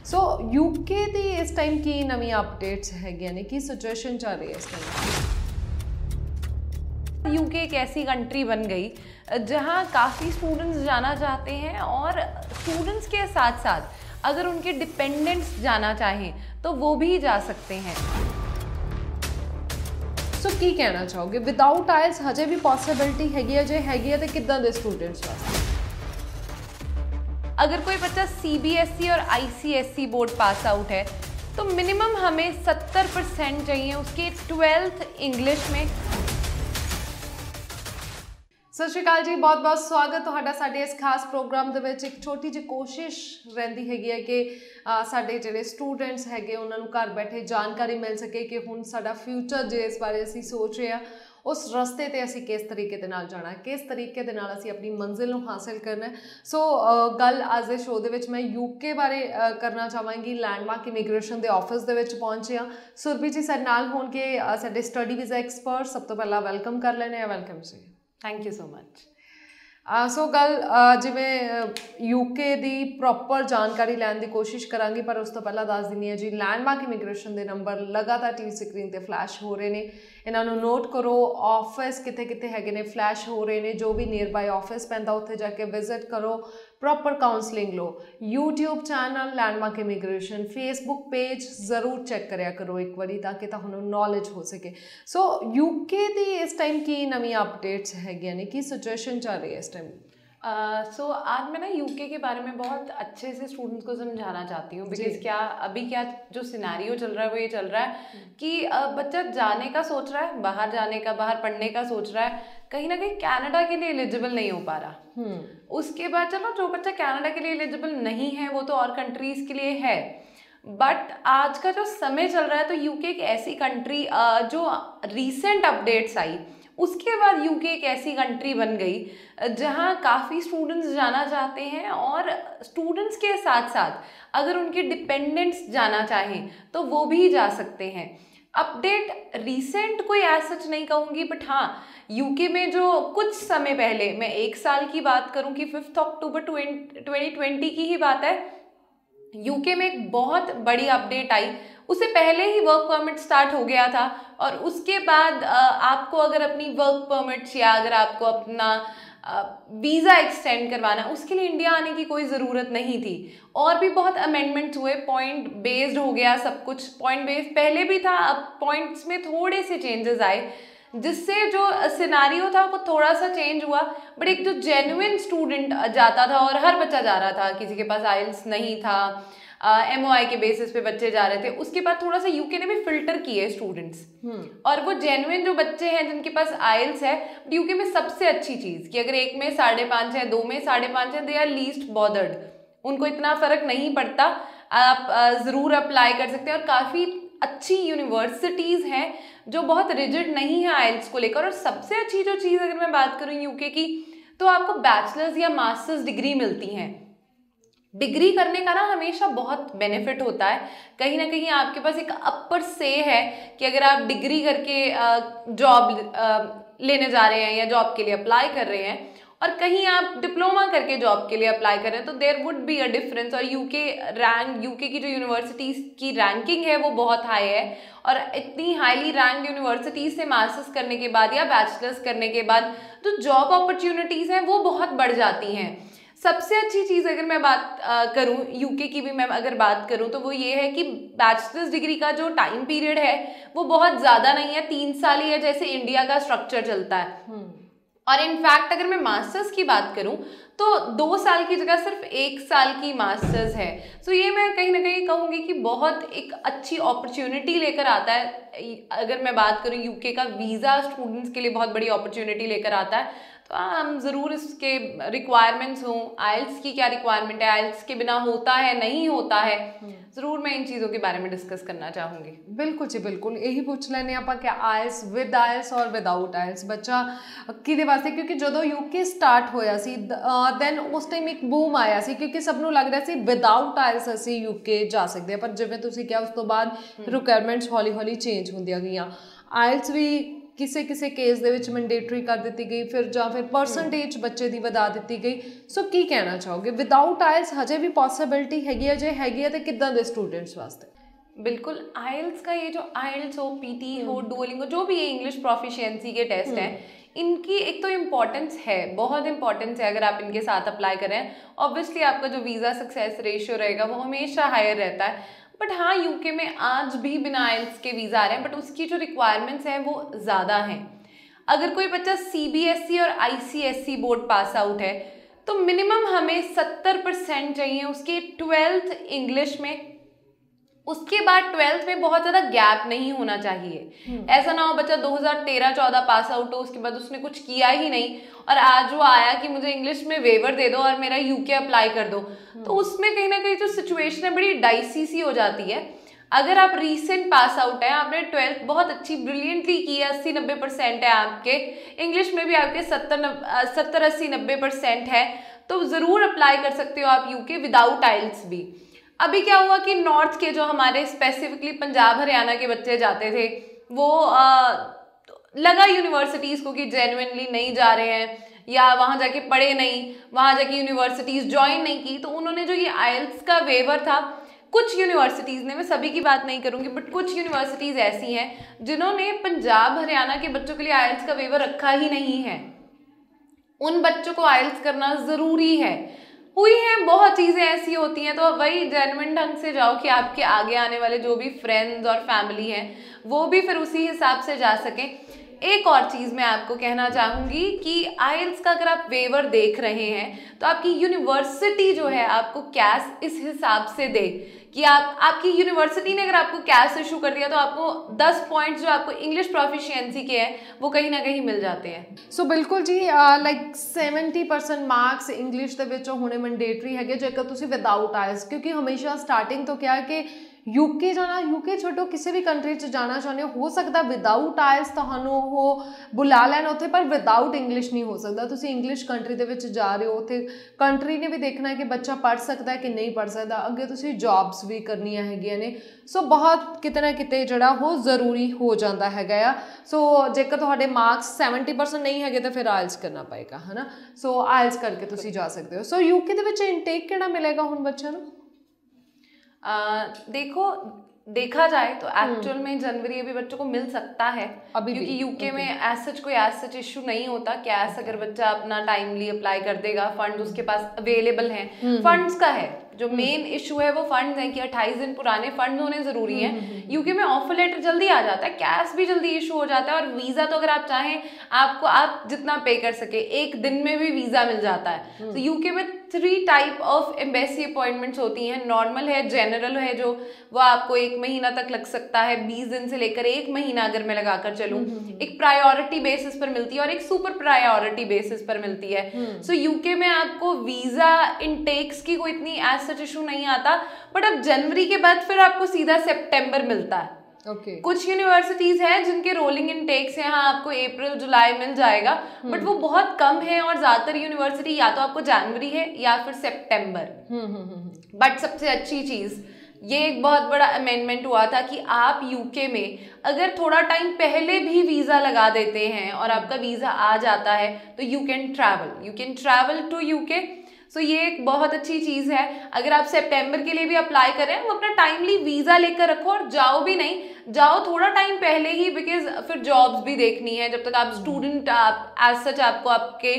ਸੋ UK ਦੀ ਇਸ time ਕੀ ਨਵੀਆਂ updates ਹੈਗੀਆਂ ਨੇ ਕੀ ਸਿਚੁਏਸ਼ਨ ਚੱਲ ਰਹੀ ਹੈ ਇਸ ਟਾਈਮ यूके एक ऐसी कंट्री बन गई जहां काफ़ी स्टूडेंट्स जाना चाहते हैं और स्टूडेंट्स के साथ साथ अगर उनके डिपेंडेंट्स जाना चाहें तो वो भी जा सकते हैं ਸੋ ਕੀ ਕਹਿਣਾ ਚਾਹੋਗੇ ਵਿਦਆਊਟ ਆਇਲਸ ਹਜੇ ਵੀ ਪੋਸਿਬਿਲਿਟੀ ਹੈਗੀ ਹੈ ਜੇ ਹੈਗੀ ਹੈ ਤੇ ਕਿੱਦਾਂ ਦੇ ਸਟੂਡੈਂਟਸ ਵਾਸਤੇ अगर कोई बच्चा सी और आई बोर्ड पास आउट है तो मिनिमम हमें 70 परसेंट चाहिए उसके ट्वेल्थ इंग्लिश में ਸਤਿ ਸ਼੍ਰੀ ਅਕਾਲ ਜੀ ਬਹੁਤ-ਬਹੁਤ ਸਵਾਗਤ ਤੁਹਾਡਾ ਸਾਡੇ ਇਸ ਖਾਸ ਪ੍ਰੋਗਰਾਮ ਦੇ ਵਿੱਚ ਇੱਕ ਛੋਟੀ ਜਿਹੀ ਕੋਸ਼ਿਸ਼ ਰਹਿੰਦੀ ਹੈਗੀ ਹੈ ਕਿ ਅ, ਸਾਡੇ ਜਿਹੜੇ ਸਟੂਡੈਂਟਸ ਹੈਗੇ ਉਹਨਾਂ ਨੂੰ ਘਰ ਬੈਠੇ ਜਾਣਕਾਰੀ ਮਿਲ ਸਕੇ ਕਿ ਹੁਣ ਸਾਡਾ ਫਿਊਚਰ ਜੇ ਇਸ ਬਾਰੇ ਅਸੀਂ ਸੋਚ ਰਹੇ ਆ ਉਸ ਰਸਤੇ ਤੇ ਅਸੀਂ ਕਿਸ ਤਰੀਕੇ ਦੇ ਨਾਲ ਜਾਣਾ ਕਿਸ ਤਰੀਕੇ ਦੇ ਨਾਲ ਅਸੀਂ ਆਪਣੀ ਮੰਜ਼ਿਲ ਨੂੰ ਹਾਸਲ ਕਰਨਾ ਸੋ ਗੱਲ ਅੱਜ ਦੇ ਸ਼ੋਅ ਦੇ ਵਿੱਚ ਮੈਂ ਯੂਕੇ ਬਾਰੇ ਕਰਨਾ ਚਾਹਾਂਗੀ ਲੈਂਡਮਾਰਕ ਇਮੀਗ੍ਰੇਸ਼ਨ ਦੇ ਆਫਿਸ ਦੇ ਵਿੱਚ ਪਹੁੰਚੇ ਆ ਸੁਰਭੀ ਜੀ ਸਾਡੇ ਨਾਲ ਹੋਣਗੇ ਸਾਡੇ ਸਟੱਡੀ ਵੀਜ਼ਾ ਐਕਸਪਰਟ ਸਭ ਤੋਂ ਪਹਿਲਾਂ ਵੈਲਕਮ ਕਰ ਲੈਣੇ ਆ ਵੈਲਕਮ ਜੀ। Thank you so much so ਗੱਲ ਜਿਵੇਂ ਯੂਕੇ ਦੀ ਪ੍ਰੋਪਰ ਜਾਣਕਾਰੀ ਲੈਣ ਦੀ ਕੋਸ਼ਿਸ਼ ਕਰਾਂਗੇ ਪਰ ਉਸ ਤੋਂ ਪਹਿਲਾਂ ਦੱਸ ਦਿੰਨੀ ਹੈ ਜੀ ਲੈਂਡਮਾਰਕ ਇਮੀਗ੍ਰੇਸ਼ਨ ਦੇ ਨੰਬਰ ਲਗਾਤਾਰ ਟੀਵੀ ਸਕਰੀਨ ਤੇ ਫਲੈਸ਼ ਹੋ ਰਹੇ ਨੇ। ਇਹਨਾਂ ਨੂੰ ਨੋਟ ਕਰੋ ਆਫਿਸ ਕਿਤੇ ਕਿਤੇ ਹੈਗੇ ਨੇ ਫਲੈਸ਼ ਹੋ ਰਹੇ ਨੇ, ਜੋ ਵੀ ਨੀਅਰ ਬਾਈ ਆਫਿਸ ਪੈਂਦਾ, ਉੱਥੇ ਜਾ ਕੇ ਵਿਜ਼ਿਟ ਕਰੋ ਪ੍ਰੋਪਰ ਕਾਉਂਸਲਿੰਗ ਲਓ। YouTube channel landmark immigration Facebook page ਜ਼ਰੂਰ ਚੈੱਕ ਕਰਿਆ ਕਰੋ ਇੱਕ ਵਾਰੀ, ਤਾਂ ਕਿ ਤੁਹਾਨੂੰ ਨੌਲੇਜ ਹੋ ਸਕੇ। ਸੋ UK ਦੀ ਇਸ ਟਾਈਮ ਕੀ ਨਵੀਆਂ ਅਪਡੇਟਸ ਹੈਗੀਆਂ ਨੇ? ਕੀ ਸਿਚੁਏਸ਼ਨ ਚੱਲ ਰਹੀ ਹੈ ਇਸ ਟਾਈਮ सो uh, so, आज मैं ना यूके के बारे में बहुत अच्छे से स्टूडेंट्स को समझाना चाहती हूँ बिकॉज़ क्या अभी क्या जो सिनारियो चल रहा है वो ये चल रहा है कि अ, बच्चा जाने का सोच रहा है बाहर जाने का बाहर पढ़ने का सोच रहा है कहीं ना कहीं कनाडा के लिए एलिजिबल नहीं हो पा रहा। उसके बाद चलो जो बच्चा कनाडा के लिए एलिजिबल नहीं है वो तो और कंट्रीज़ के लिए है। बट आज का जो समय चल रहा है तो यूके एक ऐसी कंट्री जो रिसेंट अपडेट्स आई। उसके बाद यूके एक ऐसी कंट्री बन गई, जहाँ काफ़ी स्टूडेंट्स जाना चाहते हैं और स्टूडेंट्स के साथ साथ अगर उनके डिपेंडेंट्स जाना चाहें तो वो भी जा सकते हैं। अपडेट रीसेंट कोई ऐसा सच नहीं कहूँगी बट हाँ यूके में जो कुछ समय पहले, मैं एक साल की बात करूँ कि फिफ्थ अक्टूबर ट्वेंटी ट्वेंटी की ही बात है यूके में एक बहुत बड़ी अपडेट आई। उससे पहले ही वर्क परमिट स्टार्ट हो गया था और उसके बाद आपको अगर अपनी वर्क परमिट्स या अगर आपको अपना वीज़ा एक्सटेंड करवाना, उसके लिए इंडिया आने की कोई ज़रूरत नहीं थी। और भी बहुत अमेंडमेंट्स हुए पॉइंट बेस्ड हो गया सब कुछ। पॉइंट बेस्ड पहले भी था, अब पॉइंट्स में थोड़े से चेंजेस आए, जिससे जो सिनारियो था वो थोड़ा सा चेंज हुआ। बट एक जो जेन्युइन स्टूडेंट जाता था और हर बच्चा जा रहा था, किसी के पास आइल्स नहीं था एम uh, के बेसिस पे बच्चे जा रहे थे। उसके बाद थोड़ा सा यूके ने भी फ़िल्टर किए स्टूडेंट्स और वो जेन्युइन जो बच्चे हैं जिनके पास आयल्स है यूके में सबसे अच्छी चीज़ कि अगर एक में साढ़े पाँच है दो में साढ़े पाँच है दे आर लीस्ट बॉदर्ड उनको इतना फ़र्क नहीं पड़ता। आप ज़रूर अप्लाई कर सकते हैं। और काफ़ी अच्छी यूनिवर्सिटीज़ हैं जो बहुत रिजिड नहीं है आयल्स को लेकर। और सबसे अच्छी जो चीज़ अगर मैं बात करूँ यूके की तो आपको बैचलर्स या मास्टर्स डिग्री मिलती हैं। डिग्री करने का ना हमेशा बहुत बेनिफिट होता है। कहीं ना कहीं आपके पास एक अपर से है कि अगर आप डिग्री करके जॉब लेने जा रहे हैं या जॉब के लिए अप्लाई कर रहे हैं और कहीं आप डिप्लोमा करके जॉब के लिए अप्लाई कर रहे हैं तो there would be a difference और यूके रैंक यूके की जो यूनिवर्सिटीज़ की रैंकिंग है वो बहुत हाई है। और इतनी हाईली रैंक यूनिवर्सिटीज़ से मास्टर्स करने के बाद या बैचलर्स करने के बाद जो जॉब अपॉर्चुनिटीज़ हैं वो बहुत बढ़ जाती हैं। सबसे अच्छी चीज़ अगर मैं बात करूँ यूके की भी मैं अगर बात करूँ तो वो ये है कि बैचलर्स डिग्री का जो टाइम पीरियड है वो बहुत ज़्यादा नहीं है तीन साल ही है जैसे इंडिया का स्ट्रक्चर चलता है। और इनफैक्ट अगर मैं मास्टर्स की बात करूँ तो दो साल की जगह सिर्फ़ एक साल की मास्टर्स है। सो so ये मैं कहीं ना कहीं कहूँगी कि बहुत एक अच्छी अपॉर्चुनिटी लेकर आता है। अगर मैं बात करूँ यूके का वीज़ा स्टूडेंट्स के लिए बहुत बड़ी अपॉर्चुनिटी लेकर आता है तो हाँ, हम ज़रूर इसके रिक्वायरमेंट्स हों। आयल्स की क्या रिक्वायरमेंट है? आयल्स के बिना होता है नहीं होता है? हम्म। ज़रूर मैं इन चीज़ों के बारे में डिस्कस करना चाहूँगी। बिल्कुल जी बिल्कुल। यही पूछ लेने आप क्या आयल्स विद आयल्स और विदाउट आयल्स बच्चा कि वास्ते? क्योंकि जो तो यूके स्टार्ट होया सी ਦੈਨ ਉਸ ਟਾਈਮ ਇੱਕ ਬੂਮ ਆਇਆ ਸੀ ਕਿਉਂਕਿ ਸਭ ਨੂੰ ਲੱਗ ਰਿਹਾ ਸੀ ਵਿਦਆਊਟ ਆਇਲਸ ਅਸੀਂ ਯੂਕੇ ਜਾ ਸਕਦੇ ਹਾਂ ਪਰ ਜਿਵੇਂ ਤੁਸੀਂ ਕਿਹਾ ਉਸ ਤੋਂ ਬਾਅਦ ਰਿਕੁਆਇਰਮੈਂਟਸ ਹੌਲੀ ਹੌਲੀ ਚੇਂਜ ਹੁੰਦੀਆਂ ਗਈਆਂ ਆਇਲਸ ਵੀ ਕਿਸੇ ਕਿਸੇ ਕੇਸ ਦੇ ਵਿੱਚ ਮੈਂਡੇਟਰੀ ਕਰ ਦਿੱਤੀ ਗਈ ਫਿਰ ਜਾਂ ਫਿਰ ਪਰਸੈਂਟੇਜ ਬੱਚੇ ਦੀ ਵਧਾ ਦਿੱਤੀ ਗਈ ਸੋ ਕੀ ਕਹਿਣਾ ਚਾਹੋਗੇ ਵਿਦਆਊਟ ਆਇਲਸ ਹਜੇ ਵੀ ਪੋਸਿਬਿਲਿਟੀ ਹੈਗੀ ਹੈ ਜੇ ਹੈਗੀ ਹੈ ਤੇ ਕਿੱਦਾਂ ਦੇ ਸਟੂਡੈਂਟਸ ਵਾਸਤੇ बिल्कुल आइल्स का ये जो आइल्स हो पीटी हो डुअलिंग हो जो भी ये इंग्लिश प्रोफिशिएंसी के टेस्ट हैं इनकी एक तो इम्पॉर्टेंस है, बहुत इंपॉर्टेंस है अगर आप इनके साथ अप्लाई करें। ऑब्वियसली आपका जो वीज़ा सक्सेस रेशियो रहेगा वो हमेशा हायर रहता है। बट हाँ यूके में आज भी बिना आइल्स के वीज़ा आ रहे हैं बट उसकी जो रिक्वायरमेंट्स हैं वो ज़्यादा हैं। अगर कोई बच्चा सी और आईसीएसई बोर्ड पास आउट है तो मिनिमम हमें सत्तर परसेंट चाहिए उसके ट्वेल्थ इंग्लिश में उसके बाद ट्वेल्थ में बहुत ज़्यादा गैप नहीं होना चाहिए। हम्म। ऐसा ना हो बच्चा 2013-14 पास आउट हो उसके बाद उसने कुछ किया ही नहीं और आज वो आया कि मुझे इंग्लिश में वेवर दे दो और मेरा यूके अप्लाई कर दो। हम्म। तो उसमें कहीं ना कहीं जो सिचुएशन है बड़ी डाइसी सी हो जाती है। अगर आप रीसेंट पास आउट है आपने ट्वेल्थ बहुत अच्छी ब्रिलियंटली की है अस्सी नब्बे परसेंट है आपके। इंग्लिश में भी आपके सत्तर सत्तर अस्सी नब्बे परसेंट है। तो ज़रूर अप्लाई कर सकते हो आप यूके विदाउट आइल्स भी। अभी क्या हुआ कि नॉर्थ के जो हमारे स्पेसिफिकली पंजाब हरियाणा के बच्चे जाते थे वो आ, लगा यूनिवर्सिटीज़ को कि जेनुइनली नहीं जा रहे हैं या वहाँ जाके पढ़े नहीं वहाँ जाके यूनिवर्सिटीज़ ज्वाइन नहीं की तो उन्होंने जो ये आइल्स का वेवर था कुछ यूनिवर्सिटीज़ ने मैं सभी की बात नहीं करूँगी बट कुछ यूनिवर्सिटीज़ ऐसी हैं जिन्होंने पंजाब हरियाणा के बच्चों के लिए आइल्स का वेवर रखा ही नहीं है। उन बच्चों को आइल्स करना ज़रूरी है। हुई हैं, बहुत चीज़ें ऐसी होती हैं तो वही जेनविन ढंग से जाओ कि आपके आगे आने वाले जो भी फ्रेंड्स और फैमिली हैं, वो भी फिर उसी हिसाब से जा सकें। एक और चीज़ मैं आपको कहना चाहूँगी कि आयल्स का अगर आप वेवर देख रहे हैं तो आपकी यूनिवर्सिटी जो है, आपको कैश इस हिसाब से दे। कि आप आपकी यूनिवर्सिटी ने अगर आपको कैश इशू कर दिया तो आपको 10 पॉइंट्स जो आपको इंग्लिश प्रोफिशिएंसी के हैं वो कहीं ना कहीं मिल जाते हैं सो so, ਬਿਲਕੁਲ ਜੀ ਲਾਈਕ 70% ਮਾਰਕਸ ਇੰਗਲਿਸ਼ ਦੇ ਵਿੱਚ ਹੋਣੇ ਮੈਂਡੇਟਰੀ ਹੈਗੇ ਜੇਕਰ ਤੁਸੀਂ ਵਿਦਆਊਟ ਆਇਲਸ ਕਿਉਂਕਿ ਹਮੇਸ਼ਾ ਸਟਾਰਟਿੰਗ ਤੋਂ ਕਿਹਾ ਕਿ ਯੂਕੇ ਜਾਣਾ ਯੂਕੇ ਛੱਡੋ, ਕਿਸੇ ਵੀ ਕੰਟਰੀ 'ਚ ਜਾਣਾ ਚਾਹੁੰਦੇ ਹੋ ਹੋ ਸਕਦਾ ਵਿਦਆਊਟ ਆਇਲਸ ਤੁਹਾਨੂੰ ਉਹ ਬੁਲਾ ਲੈਣ ਉੱਥੇ, ਪਰ ਵਿਦਆਊਟ ਇੰਗਲਿਸ਼ ਨਹੀਂ ਹੋ ਸਕਦਾ। ਤੁਸੀਂ ਇੰਗਲਿਸ਼ ਕੰਟਰੀ ਦੇ ਵਿੱਚ ਜਾ ਰਹੇ ਹੋ, ਉੱਥੇ ਕੰਟਰੀ ਨੇ ਵੀ ਦੇਖਣਾ ਹੈ ਕਿ ਬੱਚਾ ਪੜ ਸਕਦਾ ਹੈ ਕਿ ਨਹੀਂ ਪੜ ਸਕਦਾ। ਅੱਗੇ ਤੁਸੀਂ ਜੌਬਸ ਵੀ ਕਰਨੀਆਂ ਹੈਗੀਆਂ ਨੇ। ਸੋ ਬਹੁਤ ਕਿਤੇ ਨਾ ਕਿਤੇ ਜਿਹੜਾ ਉਹ ਜ਼ਰੂਰੀ ਹੋ ਜਾਂਦਾ ਹੈਗਾ ਆ। ਸੋ ਜੇਕਰ ਤੁਹਾਡੇ ਮਾਰਕਸ 70% ਨਹੀਂ ਹੈਗੇ, ਤਾਂ ਫਿਰ ਆਇਲਸ ਕਰਨਾ ਪਏਗਾ, ਹਨਾ? ਸੋ ਆਇਲਸ ਕਰਕੇ ਤੁਸੀਂ ਜਾ ਸਕਦੇ ਹੋ। ਸੋ ਯੂਕੇ ਦੇ ਵਿੱਚ ਇਨਟੇਕ ਕਿਹੜਾ ਮਿਲੇਗਾ ਹੁਣ ਬੱਚਿਆਂ ਨੂੰ? देखो देखा जाए तो एक्चुअल हम्म। में जनवरी अभी बच्चों को मिल सकता है अभी क्योंकि यूके में एज सच कोई एज सच इशू नहीं होता कि कैश अगर बच्चा अपना टाइमली अप्लाई कर देगा फंड उसके पास अवेलेबल हैं। फंड्स हम्म, हम्म। का है जो मेन इशू है वो फंड्स हैं कि अट्ठाईस दिन पुराने फंड होने ज़रूरी है। यूके में ऑफ़र लेटर जल्दी आ जाता है कैश भी जल्दी इशू हो जाता है और वीज़ा तो अगर आप चाहें आपको आप जितना पे कर सके एक दिन में भी वीज़ा मिल जाता है। तो यूके में three type of embassy appointments होती हैं. नॉर्मल है जनरल है जो वो आपको एक महीना तक लग सकता है. बीस दिन से लेकर एक महीना अगर मैं लगाकर चलूँ. हम्म, हम्म, हम्म। एक प्रायोरिटी बेसिस पर मिलती है और एक सुपर प्रायोरिटी बेसिस पर मिलती है. सो so, यूके में आपको वीज़ा इनटेक्स की कोई इतनी एज सच इशू नहीं आता बट अब जनवरी के बाद फिर आपको सीधा सेप्टेम्बर मिलता है. Okay. कुछ यूनिवर्सिटीज हैं जिनके रोलिंग इनटेक्स हैं हाँ आपको अप्रैल जुलाई मिल जाएगा बट हम्म। वो बहुत कम है और ज़्यादातर यूनिवर्सिटी या तो आपको जनवरी है या फिर सितंबर बट हम्म, हम्म, सबसे अच्छी चीज़ ये एक बहुत बड़ा अमेंडमेंट हुआ था कि आप यूके में अगर थोड़ा टाइम पहले भी वीज़ा लगा देते हैं और आपका वीज़ा आ जाता है तो you can travel you can travel to UK so so, ये एक बहुत अच्छी चीज़ है। अगर आप सेप्टेम्बर के लिए भी अप्लाई करें वो अपना टाइमली वीज़ा लेकर रखो और जाओ भी नहीं। जाओ थोड़ा टाइम पहले ही बिकॉज़ फिर जॉब्स भी देखनी है। जब तक आप स्टूडेंट आप एज सच आपको आपके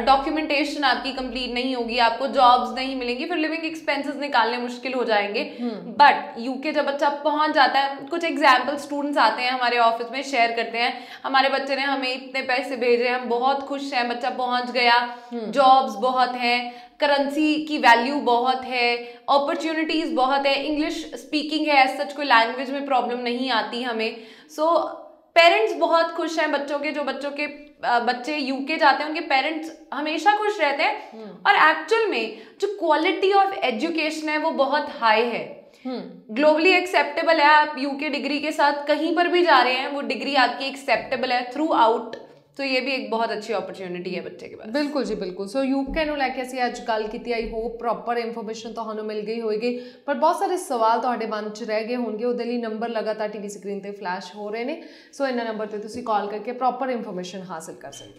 डॉक्यूमेंटेशन आपकी कंप्लीट नहीं होगी आपको जॉब्स नहीं मिलेंगी फिर लिविंग एक्सपेंसेस निकालने मुश्किल हो जाएँगे। But hmm. यूके जब बच्चा पहुँच जाता है कुछ एग्ज़ाम्पल स्टूडेंट्स आते हैं हमारे ऑफ़िस में शेयर करते हैं। हमारे बच्चे ने हमें इतने पैसे भेजे हम बहुत खुश हैं बच्चा पहुँच गया। Jobs hmm. बहुत हैं। करेंसी की वैल्यू बहुत है अपॉर्चुनिटीज़ बहुत है इंग्लिश स्पीकिंग है एज सच कोई लैंग्वेज में प्रॉब्लम नहीं आती हमें सो so, पेरेंट्स बहुत खुश हैं बच्चों के जो बच्चों के बच्चे यूके जाते हैं उनके पेरेंट्स हमेशा खुश रहते हैं हम्म। और एक्चुअल में जो क्वालिटी ऑफ़ एजुकेशन है वो बहुत हाई है ग्लोबली हम्म। एक्सेप्टेबल है आप यूके डिग्री के साथ कहीं पर भी जा रहे हैं वो डिग्री आपकी एक्सेप्टेबल है थ्रू आउट तो ये भी एक बहुत अच्छी अपॉर्चुनिटी है बच्चे के पास ਬਿਲਕੁਲ ਜੀ ਬਿਲਕੁਲ ਸੋ ਯੂਕੇ ਨੂੰ ਲੈ ਕੇ ਅਸੀਂ ਅੱਜ ਗੱਲ ਕੀਤੀ ਆਈ ਹੋਪ ਪ੍ਰੋਪਰ ਇਨਫੋਰਮੇਸ਼ਨ ਤੁਹਾਨੂੰ ਮਿਲ ਗਈ ਹੋਵੇਗੀ ਪਰ ਬਹੁਤ ਸਾਰੇ ਸਵਾਲ ਤੁਹਾਡੇ ਮਨ 'ਚ ਰਹਿ ਗਏ ਹੋਣਗੇ ਉਹਦੇ ਲਈ ਨੰਬਰ ਲਗਾਤਾਰ ਟੀਵੀ ਸਕਰੀਨ ਤੇ ਫਲੈਸ਼ ਹੋ ਰਹੇ ਨੇ ਸੋ ਇਹਨਾਂ ਨੰਬਰ ਤੇ ਤੁਸੀਂ ਕਾਲ ਕਰਕੇ ਪ੍ਰੋਪਰ ਇਨਫੋਰਮੇਸ਼ਨ ਹਾਸਲ ਕਰ ਸਕਦੇ ਹੋ